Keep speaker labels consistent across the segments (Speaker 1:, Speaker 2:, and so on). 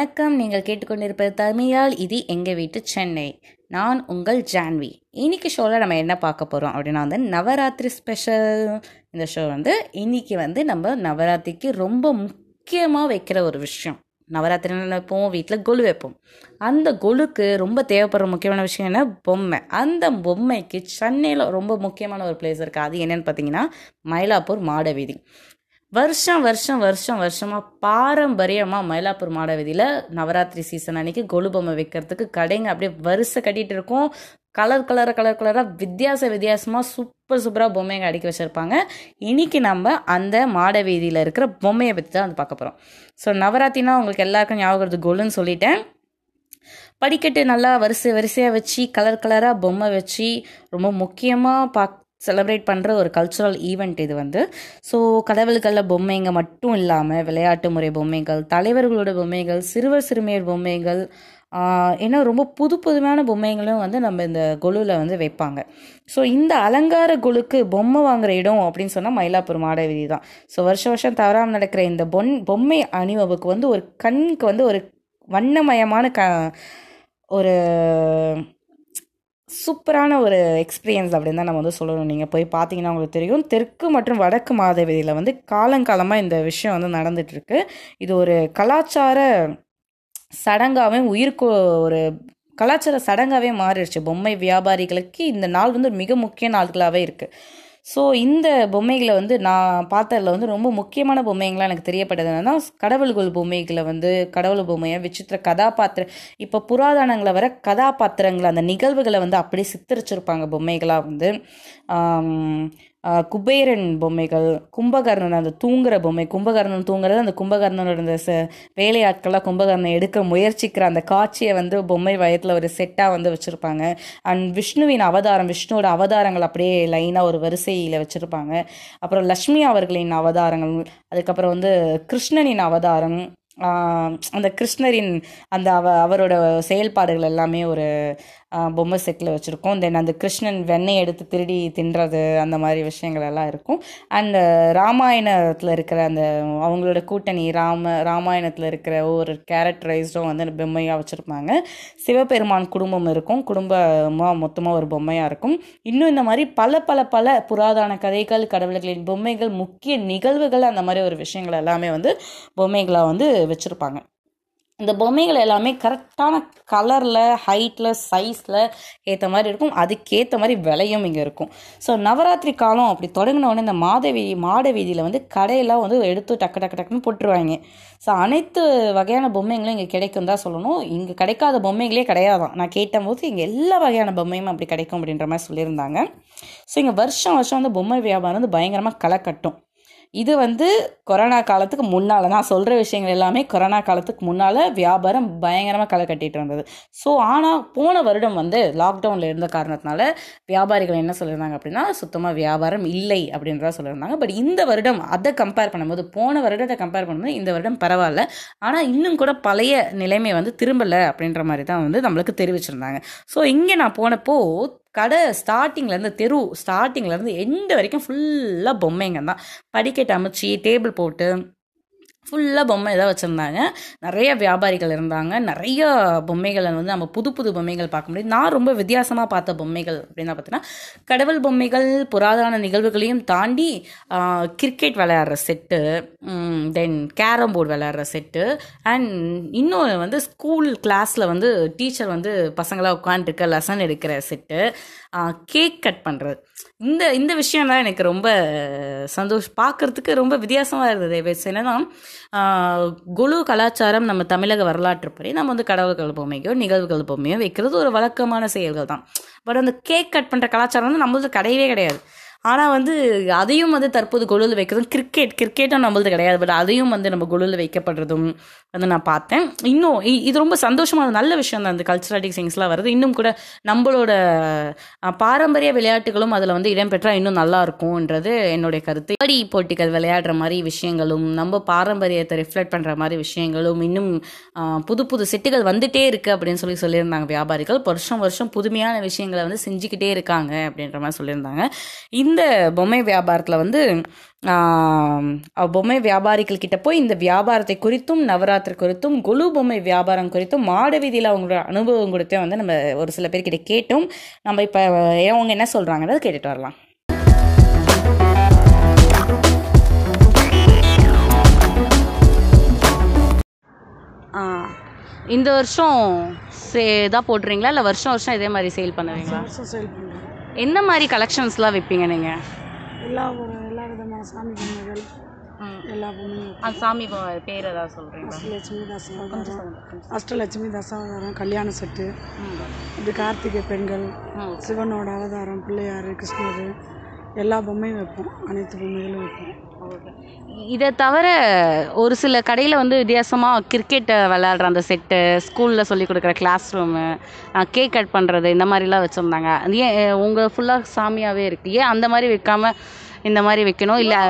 Speaker 1: வணக்கம். நீங்கள் கேட்டுக்கொண்டிருப்பது தமிழால் இது எங்கள் வீட்டு சென்னை. நான் உங்கள் ஜான்வி. இன்னைக்கு ஷோவில் நம்ம என்ன பார்க்க போகிறோம் அப்படின்னா வந்து நவராத்திரி ஸ்பெஷல் இந்த ஷோ வந்து இன்னைக்கு வந்து நம்ம நவராத்திரிக்கு ரொம்ப முக்கியமாக வைக்கிற ஒரு விஷயம். நவராத்திரி வைப்போம் வீட்டில் கொலு வைப்போம். அந்த கொலுக்கு ரொம்ப தேவைப்படுற முக்கியமான விஷயம் என்ன? பொம்மை. அந்த பொம்மைக்கு சென்னையில் ரொம்ப முக்கியமான ஒரு பிளேஸ் இருக்குது அது என்னென்னு பார்த்தீங்கன்னா மயிலாப்பூர் மாட வீதி. வருஷம் வருஷம் வருஷம் வருஷமாக பாரம்பரியமாக மயிலாப்பூர் மாட வீதியில் நவராத்திரி சீசன் அன்னைக்கு கொலு பொம்மை வைக்கிறதுக்கு கடைங்க அப்படியே வரிசை கட்டிகிட்டு இருக்கும். கலர் கலர் கலர் கலராக வித்தியாச வித்தியாசமாக சூப்பர் சூப்பராக பொம்மைங்க அடிக்க வச்சுருப்பாங்க. இன்னைக்கு நம்ம அந்த மாட வீதியில் இருக்கிற பொம்மையை பற்றி தான் வந்து பார்க்க போகிறோம் ஸோ நவராத்திரினா உங்களுக்கு எல்லாருக்கும் ஞாபகம் வருது கொலுன்னு சொல்லிட்டேன். படிக்கட்டு நல்லா வரிசை வரிசையாக வச்சு கலர் கலராக பொம்மை வச்சு ரொம்ப முக்கியமாக பாக் செலிப்ரேட் பண்ணுற ஒரு கல்ச்சுரல் ஈவெண்ட் இது வந்து. ஸோ கடவுள்களில் பொம்மைங்க மட்டும் இல்லாமல் விளையாட்டு முறை பொம்மைகள் தலைவர்களோட பொம்மைகள் சிறுவர் சிறுமியர் பொம்மைகள் ஏன்னா ரொம்ப புது புதுமையான பொம்மைகளும் வந்து நம்ம இந்த கொலுவில் வந்து வைப்பாங்க. ஸோ இந்த அலங்கார கொலுக்கு பொம்மை வாங்குற இடம் அப்படின்னு சொன்னால் மயிலாப்பூர் மாட வீதி தான். ஸோ வருஷ வருஷம் தவறாமல் நடக்கிற இந்த பொன் பொம்மை அணிவகுக்கு வந்து ஒரு கண்ணுக்கு வந்து ஒரு வண்ணமயமான க ஒரு சூப்பரான ஒரு எக்ஸ்பீரியன்ஸ் அப்படின்னு தான் நம்ம வந்து சொல்லணும். நீங்கள் போய் பார்த்தீங்கன்னா உங்களுக்கு தெரியும். தெற்கு மற்றும் வடக்கு மாதவெளியில் வந்து காலங்காலமாக இந்த விஷயம் வந்து நடந்துகிட்ருக்கு இது ஒரு கலாச்சார சடங்காகவே உயிர்க்கு ஒரு கலாச்சார சடங்காகவே மாறிடுச்சு. பொம்மை வியாபாரிகளுக்கு இந்த நாள் வந்து மிக முக்கிய நாள்களாகவே இருக்குது ஸோ இந்த பொம்மைகளை வந்து நான் பார்த்ததில் வந்து ரொம்ப முக்கியமான பொம்மைங்களாம் எனக்கு தெரியப்பட்டது என்னன்னா கடவுள்கள் பொம்மைகளை வந்து கடவுள் பொம்மையை விசித்திர கதாபாத்திர இப்போ புராதனங்களை வர கதாபாத்திரங்களை அந்த நிகழ்வுகளை வந்து அப்படியே சித்தரிச்சிருப்பாங்க பொம்மைகளாக வந்து. குபேரன் பொம்மைகள் கும்பகர்ணன் அந்த தூங்குற பொம்மை கும்பகர்ணன் தூங்குறது அந்த கும்பகர்ணனோட அந்த ச வேலையாட்கள்லாம் கும்பகர்ணன் எடுக்க முயற்சிக்கிற அந்த காட்சியை வந்து பொம்மை வயத்தில் ஒரு செட்டாக வந்து வச்சுருப்பாங்க. அண்ட் விஷ்ணுவின் அவதாரம் விஷ்ணுவோட அவதாரங்கள் அப்படியே லைனாக ஒரு வரிசையில் வச்சுருப்பாங்க. அப்புறம் லக்ஷ்மி அவர்களின் அவதாரங்கள் அதுக்கப்புறம் வந்து கிருஷ்ணனின் அவதாரம் அந்த கிருஷ்ணரின் அந்த அவ அவரோட செயல்பாடுகள் எல்லாமே ஒரு பொம்மை செட்டில் வச்சுருக்கோம். தென் அந்த கிருஷ்ணன் வெண்ணெய் எடுத்து திருடி தின்றது அந்த மாதிரி விஷயங்கள் எல்லாம் இருக்கும். அண்ட் ராமாயணத்தில் இருக்கிற அந்த அவங்களோட கூட்டணி ராம ராமாயணத்தில் இருக்கிற ஒவ்வொரு கேரக்டரைஸ்டும் வந்து பொம்மையாக வச்சுருப்பாங்க. சிவபெருமான் குடும்பம் இருக்கும். குடும்பமாக மொத்தமாக ஒரு பொம்மையாக இருக்கும். இன்னும் இந்த மாதிரி பல பல பல புராதன கதைகள் கடவுள்களின் பொம்மைகள் முக்கிய நிகழ்வுகள் அந்த மாதிரி ஒரு விஷயங்கள் எல்லாமே வந்து பொம்மைகளாக வந்து வச்சுருப்பாங்க. இந்த பொம்மைகள் எல்லாமே கரெக்டான கலரில் ஹைட்டில் சைஸில் ஏற்ற மாதிரி இருக்கும். அதுக்கேற்ற மாதிரி விலையும் இங்கே இருக்கும். ஸோ நவராத்திரி காலம் அப்படி தொடங்கினோடனே இந்த மாதவீதி மாட வீதியில் வந்து கடையெல்லாம் வந்து எடுத்து டக்கு டக்கு டக்குன்னு போட்டுருவாங்க. ஸோ அனைத்து வகையான பொம்மைங்களும் இங்கே கிடைக்கும் தான் சொல்லணும். இங்கே கிடைக்காத பொம்மைகளே கிடையாதான். நான் கேட்டபோது இங்கே எல்லா வகையான பொம்மையும் அப்படி கிடைக்கும் அப்படின்ற மாதிரி சொல்லியிருந்தாங்க. ஸோ இங்கே வருஷம் வருஷம் வந்து பொம்மை வியாபாரம் வந்து பயங்கரமாக களை கட்டும். இது வந்து கொரோனா காலத்துக்கு முன்னால் நான் சொல்கிற விஷயங்கள் எல்லாமே கொரோனா காலத்துக்கு முன்னால் வியாபாரம் பயங்கரமாக களை கட்டிகிட்டு இருந்தது. ஸோ ஆனால் போன வருடம் வந்து லாக்டவுனில் இருந்த காரணத்தினால வியாபாரிகள் என்ன சொல்லியிருந்தாங்க அப்படின்னா சுத்தமாக வியாபாரம் இல்லை அப்படின்றத சொல்லியிருந்தாங்க. பட் இந்த வருடம் அதை கம்பேர் பண்ணும்போது போன வருடத்தை கம்பேர் பண்ணும்போது இந்த வருடம் பரவாயில்ல. ஆனால் இன்னும் கூட பழைய நிலைமை வந்து திரும்பலை அப்படின்ற மாதிரி தான் வந்து நம்மளுக்கு தெரிவிச்சிருந்தாங்க. ஸோ இங்கே நான் போனப்போ கடை ஸ்டார்டிங்லேருந்து தெரு ஸ்டார்டிங்லேருந்து எண்டு வரைக்கும் ஃபுல்லாக பொம்மைங்க தான். படிக்கட்டு அமைச்சு டேபிள் போட்டு ஃபுல்லாக பொம்மை தான் வச்சுருந்தாங்க. நிறைய வியாபாரிகள் இருந்தாங்க. நிறைய பொம்மைகளை வந்து நம்ம புது புது பொம்மைகள் பார்க்க முடியும். நான் ரொம்ப வித்தியாசமாக பார்த்த பொம்மைகள் அப்படின்னா பார்த்தீங்கன்னா கடவுள் பொம்மைகள் புராதன நிகழ்வுகளையும் தாண்டி கிரிக்கெட் விளையாடுற செட்டு தென் கேரம் போர்டு விளையாடுற செட்டு அண்ட் இன்னொன்று வந்து ஸ்கூல் கிளாஸில் வந்து டீச்சர் வந்து பசங்களாக உட்காந்துருக்க லெசன் எடுக்கிற செட்டு கேக் கட் பண்ணுறது இந்த இந்த விஷயம் தான் எனக்கு ரொம்ப சந்தோஷம் பார்க்குறதுக்கு ரொம்ப வித்தியாசமாக இருந்தது. என்னன்னா குழு கலாச்சாரம் நம்ம தமிழக வரலாற்றுப்படி நம்ம வந்து கடவுள்கள் பொம்மையோ நிகழ்வுகள் பொம்மையோ வைக்கிறது ஒரு வழக்கமான செயல்கள் தான் பட் அந்த கேக் கட் பண்ணுற கலாச்சாரம் வந்து நம்மளது கிடையவே கிடையாது. ஆனால் வந்து அதையும் வந்து தற்போது கொழுவில் வைக்கிறதும் கிரிக்கெட் கிரிக்கெட்டும் நம்மளது கிடையாது. பட் அதையும் வந்து நம்ம கொழுவில் வைக்கப்படுறதும் வந்து நான் பார்த்தேன். இன்னும் இது ரொம்ப சந்தோஷமான நல்ல விஷயம் தான். அந்த கல்ச்சரல் திங்ஸ்லாம் வருது. இன்னும் கூட நம்மளோட பாரம்பரிய விளையாட்டுகளும் அதில் வந்து இடம்பெற்றால் இன்னும் நல்லா இருக்கும்ன்றது என்னுடைய கருத்து. கபடி போட்டிகள் விளையாடுற மாதிரி விஷயங்களும் நம்ம பாரம்பரியத்தை ரிஃப்ளெக்ட் பண்ணுற மாதிரி விஷயங்களும் இன்னும் புது புது செட்டுகள் வந்துட்டே இருக்குது அப்படின்னு சொல்லி சொல்லியிருந்தாங்க வியாபாரிகள். வருஷம் வருஷம் புதுமையான விஷயங்களை வந்து செஞ்சுக்கிட்டே இருக்காங்க அப்படின்ற மாதிரி சொல்லியிருந்தாங்க. இந்த இந்த பொம்மை வியாபாரத்தில் வந்து பொம்மை வியாபாரிகள் கிட்ட போய் இந்த வியாபாரத்தை குறித்தும் நவராத்திரி குறித்தும் கொலு பொம்மை வியாபாரம் குறித்தும் மாட வீதியில் அவங்களோட அனுபவம் குறித்தும் வந்து நம்ம ஒரு சில பேர்கிட்ட கேட்டோம். நம்ம இப்போ அவங்க என்ன சொல்கிறாங்கன்றதை கேட்டுட்டு வரலாம். ஆ, இந்த வருஷம் சே இதாக போடுறீங்களா? இல்லை வருஷம் வருஷம் இதே மாதிரி சேல் பண்ணுவீங்களா?
Speaker 2: வருஷம் சேல் பண்ணுறோம்
Speaker 1: என்ன மாதிரி கலெக்ஷன்ஸ்லாம் விற்பீங்க நீங்கள்
Speaker 2: எல்லா எல்லா விதமான சாமி பொம்மைகள் எல்லா பொம்மையும்
Speaker 1: அந்த சாமி பொ- பேர் ஏதாவது சொல்கிறீங்களா
Speaker 2: அஷ்டலட்சுமி தசாவதாரம். அஷ்டலட்சுமி தசாவதாரம் கல்யாண செட்டு. இப்படி கார்த்திகை பெண்கள் சிவனோட அவதாரம் பிள்ளையார் கிருஷ்ணர் எல்லா பொம்மையும் வைப்போம். அனைத்து பொம்மைகளும் வைப்போம்.
Speaker 1: இதை தவிர ஒரு சில கடையில் வந்து வித்தியாசமாக கிரிக்கெட் விளையாடுற அந்த செட்டு ஸ்கூலில் சொல்லி கொடுக்குற கிளாஸ் ரூமு கேக் கட் பண்ணுறது இந்த மாதிரிலாம் வச்சுருந்தாங்க. அது ஏன் உங்கள் ஃபுல்லாக சாமியாகவே இருக்குது ஏன் அந்த மாதிரி வைக்காம இந்த மாதிரி வைக்கணும்? இல்லை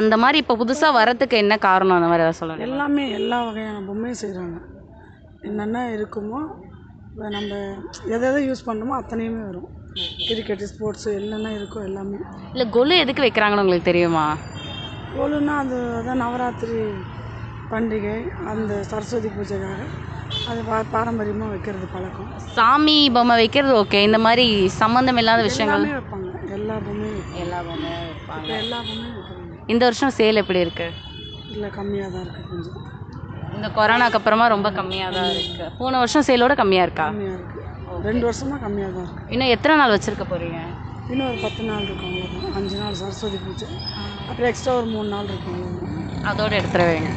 Speaker 1: அந்த மாதிரி இப்போ புதுசாக வரத்துக்கு என்ன காரணம்? அந்த மாதிரி ஏதாவது சொல்லணும்?
Speaker 2: எல்லாமே எல்லா வகையான பொம்மையும் செய்கிறாங்க என்னென்ன இருக்குமோ இப்ப நம்ம எதை எதை யூஸ் பண்ணுறோமோ அத்தனையுமே வரும். கிரிக்கெட்டு ஸ்போர்ட்ஸு என்னென்ன இருக்கோ எல்லாமே.
Speaker 1: இல்லை கொலு எதுக்கு வைக்கிறாங்கன்னு உங்களுக்கு தெரியுமா?
Speaker 2: கோலுன்னா அது அதான் நவராத்திரி பண்டிகை அந்த சரஸ்வதி பூஜைக்காக. அது பா பாரம்பரியமாக வைக்கிறது பழக்கம்.
Speaker 1: சாமி பொம்மை வைக்கிறது ஓகே. இந்த மாதிரி சம்மந்தம் இல்லாத விஷயங்கள்.
Speaker 2: எல்லாமே வைப்பாங்க. எல்லா பொம்மையும்.
Speaker 1: எல்லா பொம்மையும் வைப்பாங்க.
Speaker 2: இப்ப எல்லா பொம்மையும் வைக்கிறாங்க.
Speaker 1: இந்த வருஷம் சேல் எப்படி இருக்கு?
Speaker 2: இல்லை கம்மியாக தான் இருக்குது கொஞ்சம்.
Speaker 1: இந்த கொரோனாக்கு அப்புறமா ரொம்ப கம்மியாக தான் இருக்கு. போன வருஷம் சேலோட கம்மியாக இருக்கா?
Speaker 2: கம்மியாக இருக்குது ரெண்டு வருஷமாக கம்மியாக தான் இருக்குது
Speaker 1: இன்னும் எத்தனை நாள் வச்சிருக்க போறீங்க?
Speaker 2: இன்னும் ஒரு பத்து நாள் இருக்கும் அவ்வளோதான் அஞ்சு நாள் சரஸ்வதி பூஜை. அப்புறம் எக்ஸ்ட்ரா ஒரு மூணு நாள் இருக்கும்
Speaker 1: அதோட எடுத்துருவீங்க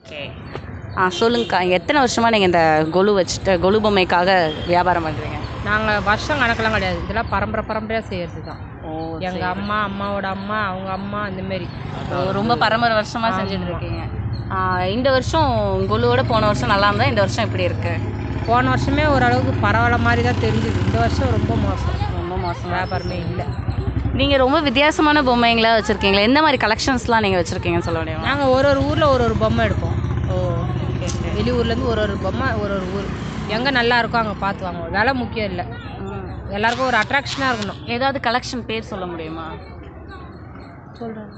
Speaker 1: ஓகே ஆ சொல்லுங்கக்கா எத்தனை வருஷமா நீங்கள் இந்த கொலு வச்சுட்டு கொலு பொம்மைக்காக வியாபாரம் பண்ணுறீங்க
Speaker 3: நாங்கள் வருஷம் கணக்கெல்லாம் கிடையாது. இதெல்லாம் பரம்பரை பரம்பரையாக செய்கிறது தான்
Speaker 1: ஓ
Speaker 3: எங்கள் அம்மா அம்மாவோட அம்மா அவங்க அம்மா அந்த மாதிரி.
Speaker 1: ரொம்ப பரம்பரை வருஷமா செஞ்சுட்டு இருக்கீங்க இந்த வருஷம் கொலுவோட போன வருஷம் நல்லா இருந்தா இந்த வருஷம் எப்படி இருக்கு?
Speaker 3: போன வருஷமே ஓரளவுக்கு பரவாயில்ல மாதிரி தான் தெரிஞ்சுது. இந்த வருஷம் ரொம்ப மோசம்.
Speaker 1: ரொம்ப மோசம்
Speaker 3: வியாபாரமே இல்லை.
Speaker 1: நீங்க ரொம்ப வித்தியாசமான பொம்மைங்களா வச்சிருக்கீங்களா? எந்த மாதிரி கலெக்ஷன்ஸ்லாம் நீங்க வச்சிருக்கீங்கன்னு சொல்ல முடியுமா?
Speaker 3: நாங்கள் ஒரு ஒரு ஊரில் ஒரு ஒரு பொம்மை எடுப்போம். ஓ வெளியூர்லேருந்து ஒரு ஒரு பொம்மை ஒரு ஒரு ஊர். எங்கே நல்லா இருக்கோ அங்கே பார்த்து வாங்குவோம் விலை முக்கியம் இல்லை. எல்லாருக்கும் ஒரு அட்ராக்ஷனாக இருக்கணும்.
Speaker 1: ஏதாவது கலெக்ஷன் பேர் சொல்ல முடியுமா?
Speaker 3: சொல்கிறேன்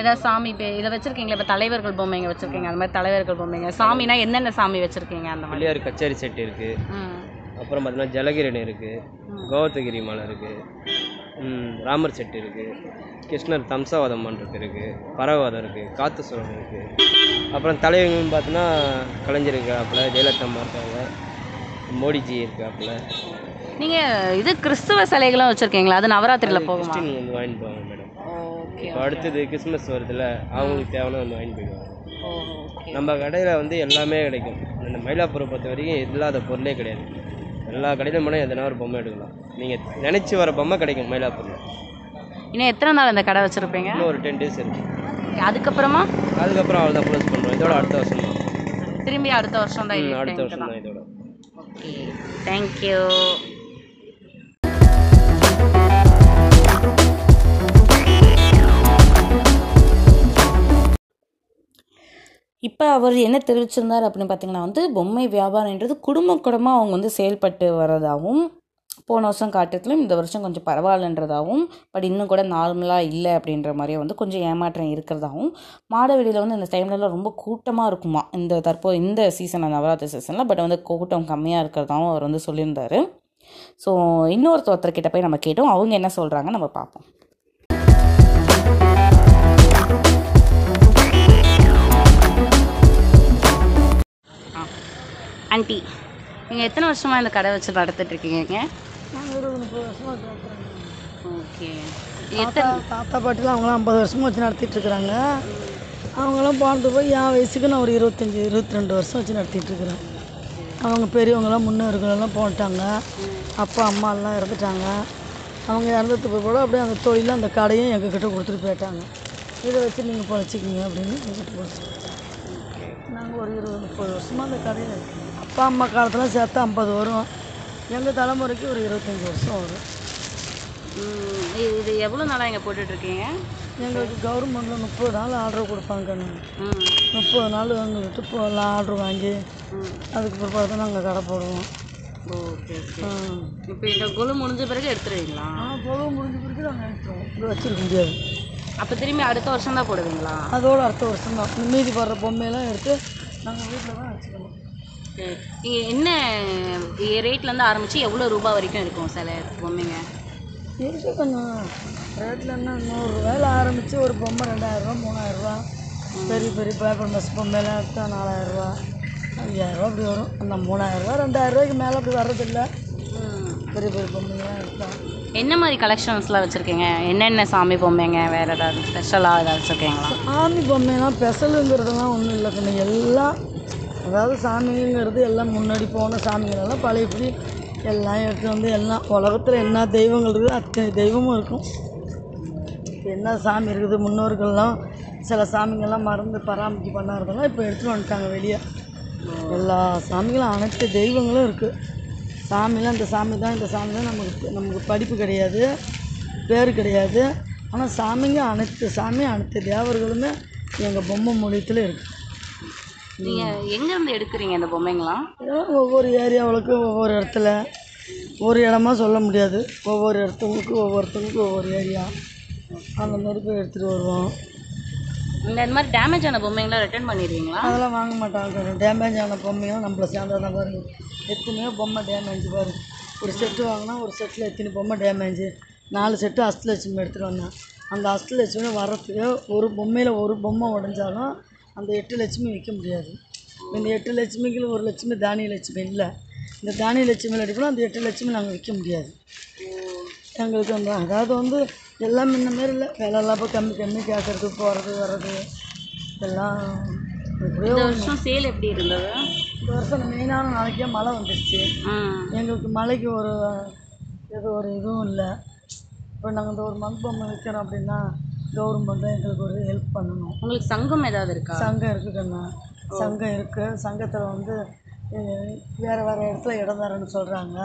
Speaker 1: ஏதாவது சாமி பேர் இதை வச்சிருக்கீங்களா? இப்போ தலைவர்கள் பொம்மைங்க வச்சிருக்கீங்க. அந்த மாதிரி தலைவர்கள் பொம்மைங்க சாமினா என்னென்ன சாமி வச்சிருக்கீங்க அந்த மாதிரி?
Speaker 4: பிள்ளையார் கச்சேரி செட் இருக்குது. அப்புறம் பார்த்தீங்கன்னா ஜலகிரணி இருக்குது கோவத்தகிரி மலை இருக்குது ராமர் செட்டு இருக்குது கிருஷ்ணர் தம்சவாதம் பண்ணுறது இருக்குது பரவதம் இருக்குது காத்து சுரம் இருக்குது அப்புறம் தலைவங்கன்னு பார்த்தோன்னா கலைஞர் இருக்காப்புல ஜெயலலிதா அம்மா இருக்காங்க. மோடிஜி இருக்காப்புல.
Speaker 1: நீங்க இது கிறிஸ்துவ சிலைகளும் வச்சிருக்கீங்களா? அது நவராத்திரியில போகுமா?
Speaker 4: கிறிஸ்டின் வந்து வாங்கிட்டு போவாங்க மேடம்.
Speaker 1: ஓகே
Speaker 4: இப்போ அடுத்தது கிறிஸ்மஸ் வருதுல்ல அவங்களுக்கு தேவையான வந்து வாங்கிட்டு போயிடுவாங்க.
Speaker 1: ஓகே.
Speaker 4: நம்ம கடையில் வந்து எல்லாமே கிடைக்கும். இந்த மயிலாப்பூரை பொறுத்த வரைக்கும் இல்லாத பொருளே கிடையாது. எல்லா கடையிலும் போனால் எதனா ஒரு பொம்மை எடுக்கலாம். நீங்கள் நினச்சி வர பொம்மை கிடைக்கும் மயிலாப்பூரில்.
Speaker 1: இன்னும் எத்தனை நாள் இந்த கடை வச்சிருப்பீங்க?
Speaker 4: இன்னும் ஒரு டென் டேஸ் இருக்கு.
Speaker 1: அதுக்கப்புறமா?
Speaker 4: அதுக்கப்புறம் அவள் தான் க்ளோஸ் பண்ணுறோம் இதோட அடுத்த வருஷம் தான்.
Speaker 1: திரும்பி அடுத்த வருஷம் தான்
Speaker 4: அடுத்த வருஷம் தான் இதோட.
Speaker 1: ஓகே. தேங்க்யூ இப்போ அவர் என்ன தெரிவிச்சிருந்தார் அப்படின்னு பார்த்தீங்கன்னா வந்து பொம்மை வியாபாரம்ன்றது குடும்ப குடும்பமாக அவங்க வந்து செயல்பட்டு வர்றதாகவும் போன வருஷம் காட்டத்திலும் இந்த வருஷம் கொஞ்சம் பரவாயில்லன்றதாகவும் பட் இன்னும் கூட நார்மலாக இல்லை அப்படின்ற மாதிரியே வந்து கொஞ்சம் ஏமாற்றம் இருக்கிறதாகவும் மாடவெளியில் வந்து இந்த டைம்லலாம் ரொம்ப கூட்டமாக இருக்குமா? இந்த தற்போது இந்த சீசன் நவராத்திரி சீசனில் பட் வந்து கூட்டம் கம்மியாக இருக்கிறதாகவும் அவர் வந்து சொல்லியிருந்தார். ஸோ இன்னொருத்தொருத்தர்கிட்ட போய் நம்ம கேட்டோம். அவங்க என்ன சொல்கிறாங்க நம்ம பார்ப்போம். ஆண்டி நீங்கள் எத்தனை வருஷமாக இந்த கடை வச்சு நடத்திட்டு இருக்கீங்க?
Speaker 2: நாங்கள் ஒரு முப்பது வருஷமாக பார்க்குறோங்க
Speaker 1: ஓகே.
Speaker 2: தாத்தா தாத்தா பாட்டிலாம் அவங்களாம் ஐம்பது வருஷமாக வச்சு நடத்திட்டு இருக்கிறாங்க அவங்களாம் போனது போய் என் வயசுக்கு நான் ஒரு இருபத்தஞ்சி இருபத்தி ரெண்டு வருஷம் வச்சு நடத்திட்டு இருக்கிறேன். அவங்க பெரியவங்களாம் முன்னோர்களெல்லாம் போட்டாங்க. அப்பா அம்மாலாம் இறந்துட்டாங்க. அவங்க இறந்ததுக்கு கூட அப்படியே அந்த தொழிலும் அந்த கடையும் எங்கக்கிட்ட கொடுத்துட்டு போயிட்டாங்க. இதை வச்சு நீங்கள் பொழைச்சிக்கிங்க அப்படின்னு எங்ககிட்ட கொடுத்துட்டு நாங்கள் ஒரு இருபது முப்பது வருஷமாக அந்த கடையில் இருக்கோம். அப்பா அம்மா காலத்தில் சேர்த்து ஐம்பது வரும். எங்கள் தலைமுறைக்கு ஒரு இருபத்தஞ்சி வருஷம் வரும்.
Speaker 1: இது இது எவ்வளோ நாளாக இங்கே போட்டுட்ருக்கீங்க
Speaker 2: எங்களுக்கு கவர்மெண்ட்டில் முப்பது நாள் ஆர்டர் கொடுப்பாங்க கண்ணு
Speaker 5: ம்.
Speaker 2: முப்பது நாள் எங்கள்கிட்ட இப்போ எல்லாம் ஆர்டர் வாங்கி அதுக்கு பிற்பாடு தான் நாங்கள் கடை போடுவோம்.
Speaker 5: ஓகே. இப்போ இந்த கொலு முடிஞ்ச பிறகு எடுத்துருவீங்களா?
Speaker 2: ஆ பொழுது முடிஞ்ச பிறகு நாங்கள் எடுத்துருவோம். இது வச்சிருக்க முடியாது.
Speaker 5: அப்போ திரும்பி அடுத்த வருஷம் தான் போடுவீங்களா?
Speaker 2: அதோட அடுத்த வருஷம் தான். மீதி வர்ற பொம்மையெல்லாம் எடுத்து நாங்கள் வீட்டில் தான் வச்சுக்கணும்.
Speaker 5: நீங்கள் என்ன ரேட்லேருந்து ஆரம்பித்து எவ்வளோ ரூபாய் வரைக்கும் இருக்கும் சில பொம்மைங்க?
Speaker 2: இருக்கு கொஞ்சம் ரேட்டில் என்ன நூறுரூவாயில் ஆரம்பித்து ஒரு பொம்மை ரெண்டாயிரரூவா மூணாயிரரூவா பெரிய பெரிய பேப்பர் மெஸ் பொம்மையெல்லாம் எடுத்தால் நாலாயிரரூவா ஐயாயிரரூவா அப்படி வரும். அந்த மூணாயிரரூவா ரெண்டாயிரரூவாய்க்கு மேலே அப்படி வர்றதில்ல. பெரிய பெரிய பொம்மைங்களாம் எடுத்தால்
Speaker 5: என்ன மாதிரி கலெக்ஷன்ஸ்லாம் வச்சுருக்கீங்க? என்னென்ன சாமி பொம்மைங்க? வேறு ஏதாவது ஸ்பெஷலாக ஏதாவது வச்சுருக்கீங்களா?
Speaker 2: சாமி பொம்மைலாம் ஸ்பெஷலுங்கிறதெல்லாம் ஒன்றும் இல்லை கண்ணு. எல்லாம் அதாவது சாமிங்கிறது எல்லாம் முன்னாடி போன சாமிங்களெல்லாம் பழையபடி எல்லாம் எடுத்து வந்து எல்லாம் உலகத்தில் என்ன தெய்வங்கள் இருக்குது அத்தனை தெய்வமும் இருக்கும். இப்போ என்ன சாமி இருக்குது முன்னோர்கள்லாம் சில சாமிங்கள்லாம் மறந்து பராமரிப்பு பண்ணாததெல்லாம் இப்போ எடுத்துகிட்டு வந்துட்டாங்க வெளியே. எல்லா சாமிகளும் அனைத்து தெய்வங்களும் இருக்குது சாமிலாம் இந்த சாமி தான் இந்த சாமி தான் நமக்கு நமக்கு படிப்பு கிடையாது பேர் கிடையாது. ஆனால் சாமிங்க அனைத்து சாமி அனைத்து தேவர்களுமே எங்கள் பொம்மை மூலியத்தில் இருக்குது
Speaker 5: நீங்கள் எங்கேருந்து எடுக்கிறீங்க இந்த பொம்மைங்களாம்
Speaker 2: இதெல்லாம் ஒவ்வொரு ஏரியாவுக்கு ஒவ்வொரு இடத்துல ஒரு இடமா சொல்ல முடியாது. ஒவ்வொரு இடத்துங்களுக்கு ஒவ்வொருத்தவங்களுக்கு ஒவ்வொரு ஏரியா. அந்த மாதிரி போய் எடுத்துகிட்டு வருவோம்.
Speaker 5: இந்த இந்த மாதிரி டேமேஜ் ஆன பொம்மைங்களாம் ரிட்டர்ன் பண்ணிடுவீங்களா?
Speaker 2: அதெல்லாம் வாங்க மாட்டாங்க. டேமேஜ் ஆன பொம்மையும் நம்மளை சேர்ந்ததான் பாருங்க. எத்தனையோ பொம்மை டேமேஜ் பாருங்க ஒரு செட்டு வாங்கினா ஒரு செட்டில் எத்தனை பொம்மை டேமேஜ் நாலு செட்டு அஷ்டலட்சுமி எடுத்துகிட்டு வந்தேன். அந்த அஷ்டலட்சுமி வர்றதுக்கு ஒரு பொம்மையில் ஒரு பொம்மை உடஞ்சாலும் அந்த எட்டு லட்சுமி விற்க முடியாது. இந்த எட்டு லட்சுமிக்கு ஒரு லட்சுமி தானிய லட்சுமி இல்லை. இந்த தானிய லட்சுமியில் அடிக்கணும் அந்த எட்டு லட்சுமி நாங்கள் விற்க முடியாது. எங்களுக்கு அந்த அதாவது வந்து எல்லாம் முன்ன மாரி இல்லை. விலைலாம் இப்போ கம்மி கம்மி கேட்கறது போகிறது வர்றது எல்லாம்
Speaker 5: வருஷம் சேல் எப்படி இருந்தது?
Speaker 2: இந்த வருஷம் மெயினான நாளைக்கே மழை வந்துடுச்சு எங்களுக்கு மழைக்கு ஒரு எது ஒரு இதுவும் இல்லை. இப்போ நாங்கள் இந்த ஒரு மண் பொம்மை விற்கிறோம் அப்படின்னா கவர்மெண்ட் தான் எங்களுக்கு ஒரு ஹெல்ப் பண்ணணும்.
Speaker 5: உங்களுக்கு சங்கம் ஏதாவது இருக்கா?
Speaker 2: சங்கம் இருக்குது கண்ணா. சங்கம் இருக்குது சங்கத்தில் வந்து வேறு வேறு இடத்துல இடம் தரேன்னு சொல்கிறாங்க.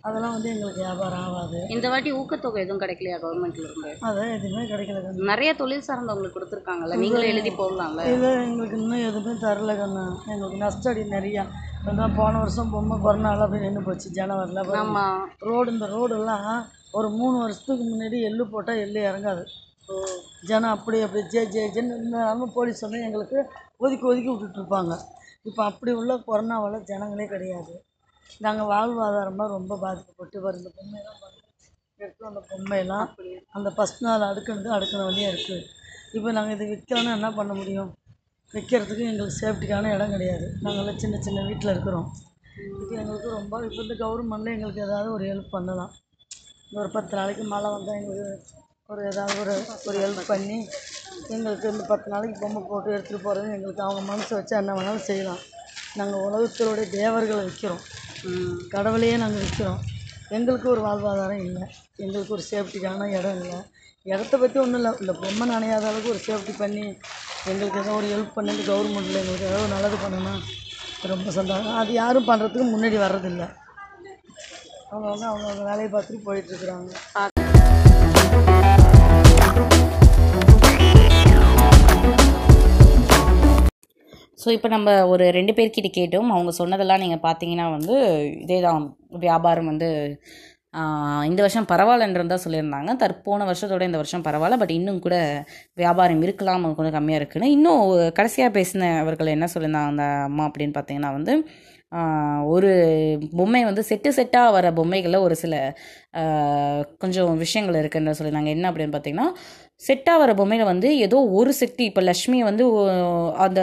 Speaker 2: அதெல்லாம் வந்து எங்களுக்கு வியாபாரம் ஆகாது.
Speaker 5: இந்த வாட்டி ஊக்கத்தொகை எதுவும் கிடைக்கலையா கவர்மெண்ட்ல இருந்து?
Speaker 2: அதான் எதுவுமே கிடைக்கல கண்ணா.
Speaker 5: நிறைய தொழில் சார்ந்தவங்களுக்கு கொடுத்துருக்காங்கல்ல. நீங்களும் எழுதி போடலாம்ல.
Speaker 2: இது எங்களுக்கு இன்னும் எதுவுமே தரல கண்ணா. எங்களுக்கு நஷ்டடி நிறையா. அதான் போன வருஷம் பொம்மை பிறநாள் அப்படி நின்று போச்சு ஜனவரியில் அப்புறம்
Speaker 5: ஆமா.
Speaker 2: ரோடு இந்த ரோடெல்லாம் ஒரு மூணு வருஷத்துக்கு முன்னாடி எள்ளு போட்டால் எள்ளு இறங்காது. ஜனம் அப்படி அப்படி ஜே ஜே ஜென்னு இருந்தாலும் போலீஸ் வந்து எங்களுக்கு ஒதுக்கி ஒதுக்கி விட்டுட்ருப்பாங்க. இப்போ அப்படி உள்ள கொரோனாவால் ஜனங்களே கிடையாது. நாங்கள் வாழ்வாதாரமாக ரொம்ப பாதிக்கப்பட்டு வருது பொம்மையெல்லாம் பாருங்க. எடுத்து அந்த பொம்மையெல்லாம் அந்த ஃபஸ்ட் நாள் அடுக்கினது அடுக்கின வழியாக இருக்குது இப்போ நாங்கள் இதை விற்கலன்னா என்ன பண்ண முடியும்? விற்கிறதுக்கு எங்களுக்கு சேஃப்டிக்கான இடம் கிடையாது. நாங்கள்லாம் சின்ன சின்ன வீட்டில் இருக்கிறோம். இப்போ எங்களுக்கு ரொம்ப இப்போ இந்த கவர்மெண்ட்டில் எங்களுக்கு ஏதாவது ஒரு ஹெல்ப் பண்ணலாம். இந்த ஒரு பத்து நாளைக்கு மழை வந்தால் எங்களுக்கு ஒரு ஏதாவது ஒரு ஒரு ஹெல்ப் பண்ணி எங்களுக்கு இந்த பத்து நாளைக்கு பொம்மை போட்டு எடுத்துகிட்டு போகிறது எங்களுக்கு அவங்க மனசு வச்சா என்ன வேணாலும் செய்யலாம். நாங்கள் உலகத்தினுடைய தேவர்களை விற்கிறோம் கடவுளையே நாங்கள் விற்கிறோம் எங்களுக்கு ஒரு வாழ்வாதாரம் இல்லை. எங்களுக்கு ஒரு சேஃப்டிக்கான இடம் இல்லை. இடத்த பற்றி ஒன்றும் இல்லை. இந்த பொம்மை நனையாத அளவுக்கு ஒரு சேஃப்டி பண்ணி எங்களுக்கு ஏதோ ஒரு ஹெல்ப் பண்ணி கவர்மெண்ட்டில் எங்களுக்கு ஏதோ நல்லது பண்ணணும் ரொம்ப சந்தோஷம். அது யாரும் பண்ணுறதுக்கு முன்னாடி வர்றதில்ல. அவங்க வந்து அவங்க வேலையை பார்த்துட்டு போயிட்டுருக்குறாங்க
Speaker 1: ஸோ இப்போ நம்ம ஒரு ரெண்டு பேர்கிட்ட கேட்டோம். அவங்க சொன்னதெல்லாம் நீங்கள் பார்த்தீங்கன்னா வந்து இதே தான் வியாபாரம் வந்து இந்த வருஷம் பரவாயில்லன்றது தான் சொல்லியிருந்தாங்க. தற்போன வருஷத்தோட இந்த வருஷம் பரவாயில்ல. பட் இன்னும் கூட வியாபாரம் இருக்கலாம் கொஞ்சம் கம்மியாக இருக்குன்னு. இன்னும் கடைசியாக பேசின அவர்கள் என்ன சொல்லியிருந்தாங்க அந்த அம்மா அப்படின்னு பார்த்தீங்கன்னா வந்து ஒரு பொம்மை வந்து செட்டு செட்டாக வர பொம்மைகளில் ஒரு சில கொஞ்சம் விஷயங்கள் இருக்குன்னு சொல்லியிருந்தாங்க. என்ன அப்படின்னு பார்த்தீங்கன்னா செட்டாக வர பொம்மையில் வந்து ஏதோ ஒரு செட்டு இப்போ லக்ஷ்மி வந்து அந்த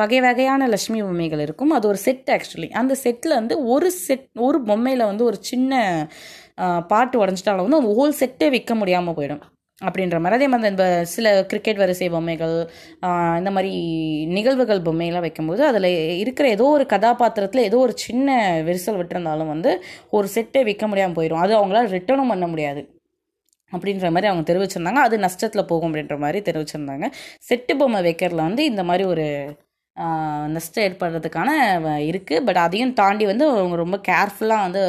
Speaker 1: வகை வகையான லக்ஷ்மி பொம்மைகள் இருக்கும். அது ஒரு செட் ஆக்சுவலி அந்த செட்டில் வந்து ஒரு செட் ஒரு பொம்மையில் வந்து ஒரு சின்ன பாட்டு உடஞ்சிட்டாலும் வந்து அந்த ஹோல் செட்டே விற்க முடியாமல் போயிடும். அப்படின்ற மாதிரி. அதே மாதிரி இந்த சில கிரிக்கெட் வரிசை பொம்மைகள் இந்த மாதிரி நிகழ்வுகள் பொம்மையெல்லாம் வைக்கும்போது அதில் இருக்கிற ஏதோ ஒரு கதாபாத்திரத்தில் ஏதோ ஒரு சின்ன விரிசல் விட்டுருந்தாலும் வந்து ஒரு செட்டே விற்க முடியாமல் போயிடும். அது அவங்களால ரிட்டர்னும் பண்ண முடியாது. அப்படின்ற மாதிரி அவங்க தெரிவிச்சிருந்தாங்க. அது நஷ்டத்தில் போகும் அப்படின்ற மாதிரி தெரிவிச்சிருந்தாங்க. செட்டு பொம்மை வைக்கிறதுல வந்து இந்த மாதிரி ஒரு நஷ்டம் ஏற்படுறதுக்கான இருக்குது பட் அதையும் தாண்டி வந்து அவங்க ரொம்ப கேர்ஃபுல்லாக வந்து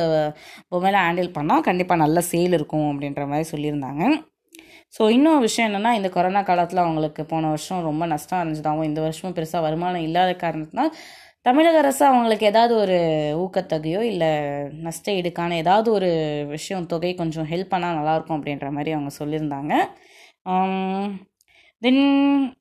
Speaker 1: பொம்மையெல்லாம் ஹேண்டில் பண்ணால் கண்டிப்பாக நல்ல சேல் இருக்கும் அப்படின்ற மாதிரி சொல்லியிருந்தாங்க. ஸோ இன்னொரு விஷயம் என்னென்னா இந்த கொரோனா காலத்தில் அவங்களுக்கு போன வருஷம் ரொம்ப நஷ்டம் அடைஞ்சதாகவும் இந்த வருஷமும் பெருசாக வருமானம் இல்லாத காரணத்தினால் தமிழக அரசு அவங்களுக்கு ஏதாவது ஒரு ஊக்கத்தொகையோ இல்லை நஷ்ட ஈடுக்கான ஏதாவது ஒரு விஷயம் தொகை கொஞ்சம் ஹெல்ப் பண்ணால் நல்லாயிருக்கும் அப்படின்ற மாதிரி அவங்க சொல்லியிருந்தாங்க. தென்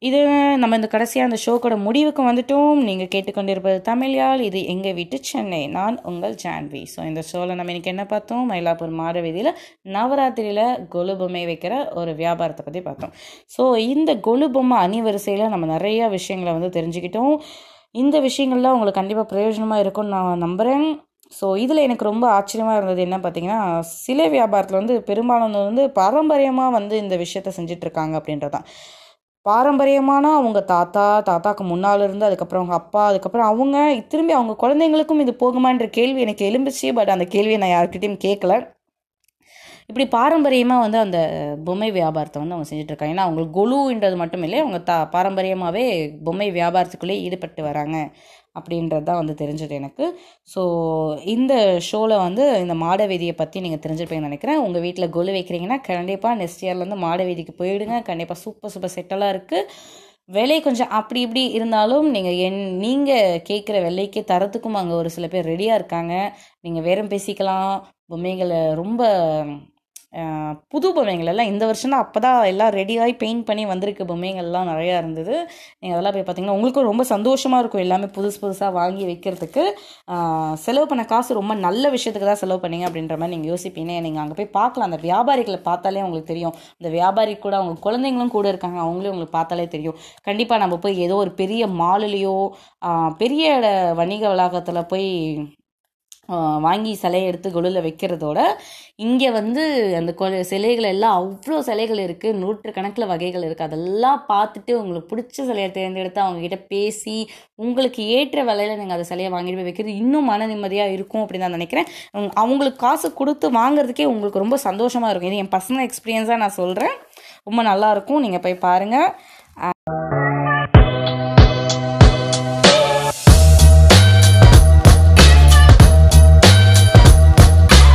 Speaker 1: இது நம்ம இந்த கடைசியாக அந்த ஷோக்கோட முடிவுக்கு வந்துட்டோம். நீங்கள் கேட்டுக்கொண்டிருப்பது தமிழ்யால் இது எங்கள் வீட்டு சென்னை. நான் உங்கள் ஜான்வி. ஸோ இந்த ஷோவில் நம்ம இன்றைக்கி என்ன பார்த்தோம்? மயிலாப்பூர் மாட வீதியில் நவராத்திரியில் கொலு பொம்மை வைக்கிற ஒரு வியாபாரத்தை பற்றி பார்த்தோம். ஸோ இந்த கொலு பொம்மை அணிவரிசையில் நம்ம நிறையா விஷயங்களை வந்து தெரிஞ்சுக்கிட்டோம். இந்த விஷயங்கள்லாம் உங்களுக்கு கண்டிப்பாக பிரயோஜனமாக இருக்கும்னு நான் நம்புகிறேன் ஸோ இதில் எனக்கு ரொம்ப ஆச்சரியமாக இருந்தது என்ன பார்த்தீங்கன்னா சிலை வியாபாரத்தில் வந்து பெரும்பாலானது வந்து பாரம்பரியமாக வந்து இந்த விஷயத்த செஞ்சிட்ருக்காங்க அப்படின்றதான். பாரம்பரியமான அவங்க தாத்தா தாத்தாக்கு முன்னால் இருந்து அதுக்கப்புறம் அவங்க அப்பா அதுக்கப்புறம் அவங்க திரும்பி அவங்க குழந்தைங்களுக்கும் இது போகுமான்ற கேள்வி எனக்கு எலும்பிச்சு பட் அந்த கேள்வியை நான் யார்கிட்டையும் கேட்கல இப்படி பாரம்பரியமாக வந்து அந்த பொம்மை வியாபாரத்தை வந்து அவங்க செஞ்சுட்ருக்காங்க. ஏன்னா அவங்களுக்கு கொலுன்றது மட்டும் இல்லை அவங்க தா பாரம்பரியமாகவே பொம்மை வியாபாரத்துக்குள்ளே ஈடுபட்டு வராங்க அப்படின்றது தான் வந்து தெரிஞ்சது எனக்கு. ஸோ இந்த ஷோவில் வந்து இந்த மாட வீதியை பற்றி நீங்கள் தெரிஞ்சிருப்பீங்கன்னு நினைக்கிறேன். உங்கள் வீட்டில் கொலு வைக்கிறீங்கன்னா கண்டிப்பாக நெக்ஸ்ட் இயர்லேருந்து மாட வீதிக்கு போயிடுங்க. கண்டிப்பாக சூப்பர் சூப்பர் செட்டலாக இருக்குது விலை கொஞ்சம் அப்படி இப்படி இருந்தாலும் நீங்கள் என் நீங்கள் கேட்குற விலைக்கு தரத்துக்கும் அங்கே ஒரு சில பேர் ரெடியாக இருக்காங்க. நீங்கள் வேறம் பேசிக்கலாம். பொம்மைகளை ரொம்ப புது பொம்மைகள் எல்லாம் இந்த வருஷம் தான் அப்போ தான் எல்லாம் ரெடியாகி பெயிண்ட் பண்ணி வந்திருக்கு பொம்மைகள்லாம் நிறையா இருந்தது. நீங்கள் அதெல்லாம் போய் பார்த்தீங்கன்னா உங்களுக்கும் ரொம்ப சந்தோஷமாக இருக்கும் எல்லாமே புதுசு புதுசாக வாங்கி வைக்கிறதுக்கு. செலவு பண்ண காசு ரொம்ப நல்ல விஷயத்துக்கு தான் செலவு பண்ணீங்க அப்படின்ற மாதிரி நீங்கள் யோசிப்பீங்க. நீங்கள் அங்கே போய் பார்க்கலாம். அந்த வியாபாரிகளை பார்த்தாலே உங்களுக்கு தெரியும். அந்த வியாபாரி கூட அவங்க குழந்தைங்களும் கூட இருக்காங்க. அவங்களே உங்களுக்கு பார்த்தாலே தெரியும். கண்டிப்பாக நம்ம போய் ஏதோ ஒரு பெரிய மாலுலேயோ பெரிய வணிக வளாகத்தில் போய் வாங்கி சிலையை எடுத்து கொலுவில் வைக்கிறதோட இங்கே வந்து அந்த சிலைகள் எல்லாம் அவ்வளோ சிலைகள் இருக்குது நூற்றுக்கணக்கில் வகைகள் இருக்குது அதெல்லாம் பார்த்துட்டு உங்களுக்கு பிடிச்ச சிலையை தேர்ந்தெடுத்து அவங்ககிட்ட பேசி உங்களுக்கு ஏற்ற விலையில் நீங்கள் அந்த சிலையை வாங்கிட்டு போய் வைக்கிறது இன்னும் மன நிம்மதியாக இருக்கும் அப்படின்னு நான் நினைக்கிறேன். அவங்களுக்கு காசு கொடுத்து வாங்குறதுக்கே உங்களுக்கு ரொம்ப சந்தோஷமாக இருக்கும். இது என் பர்சனல் எக்ஸ்பீரியன்ஸாக நான் சொல்கிறேன் ரொம்ப நல்லா இருக்கும். நீங்கள் போய் பாருங்கள்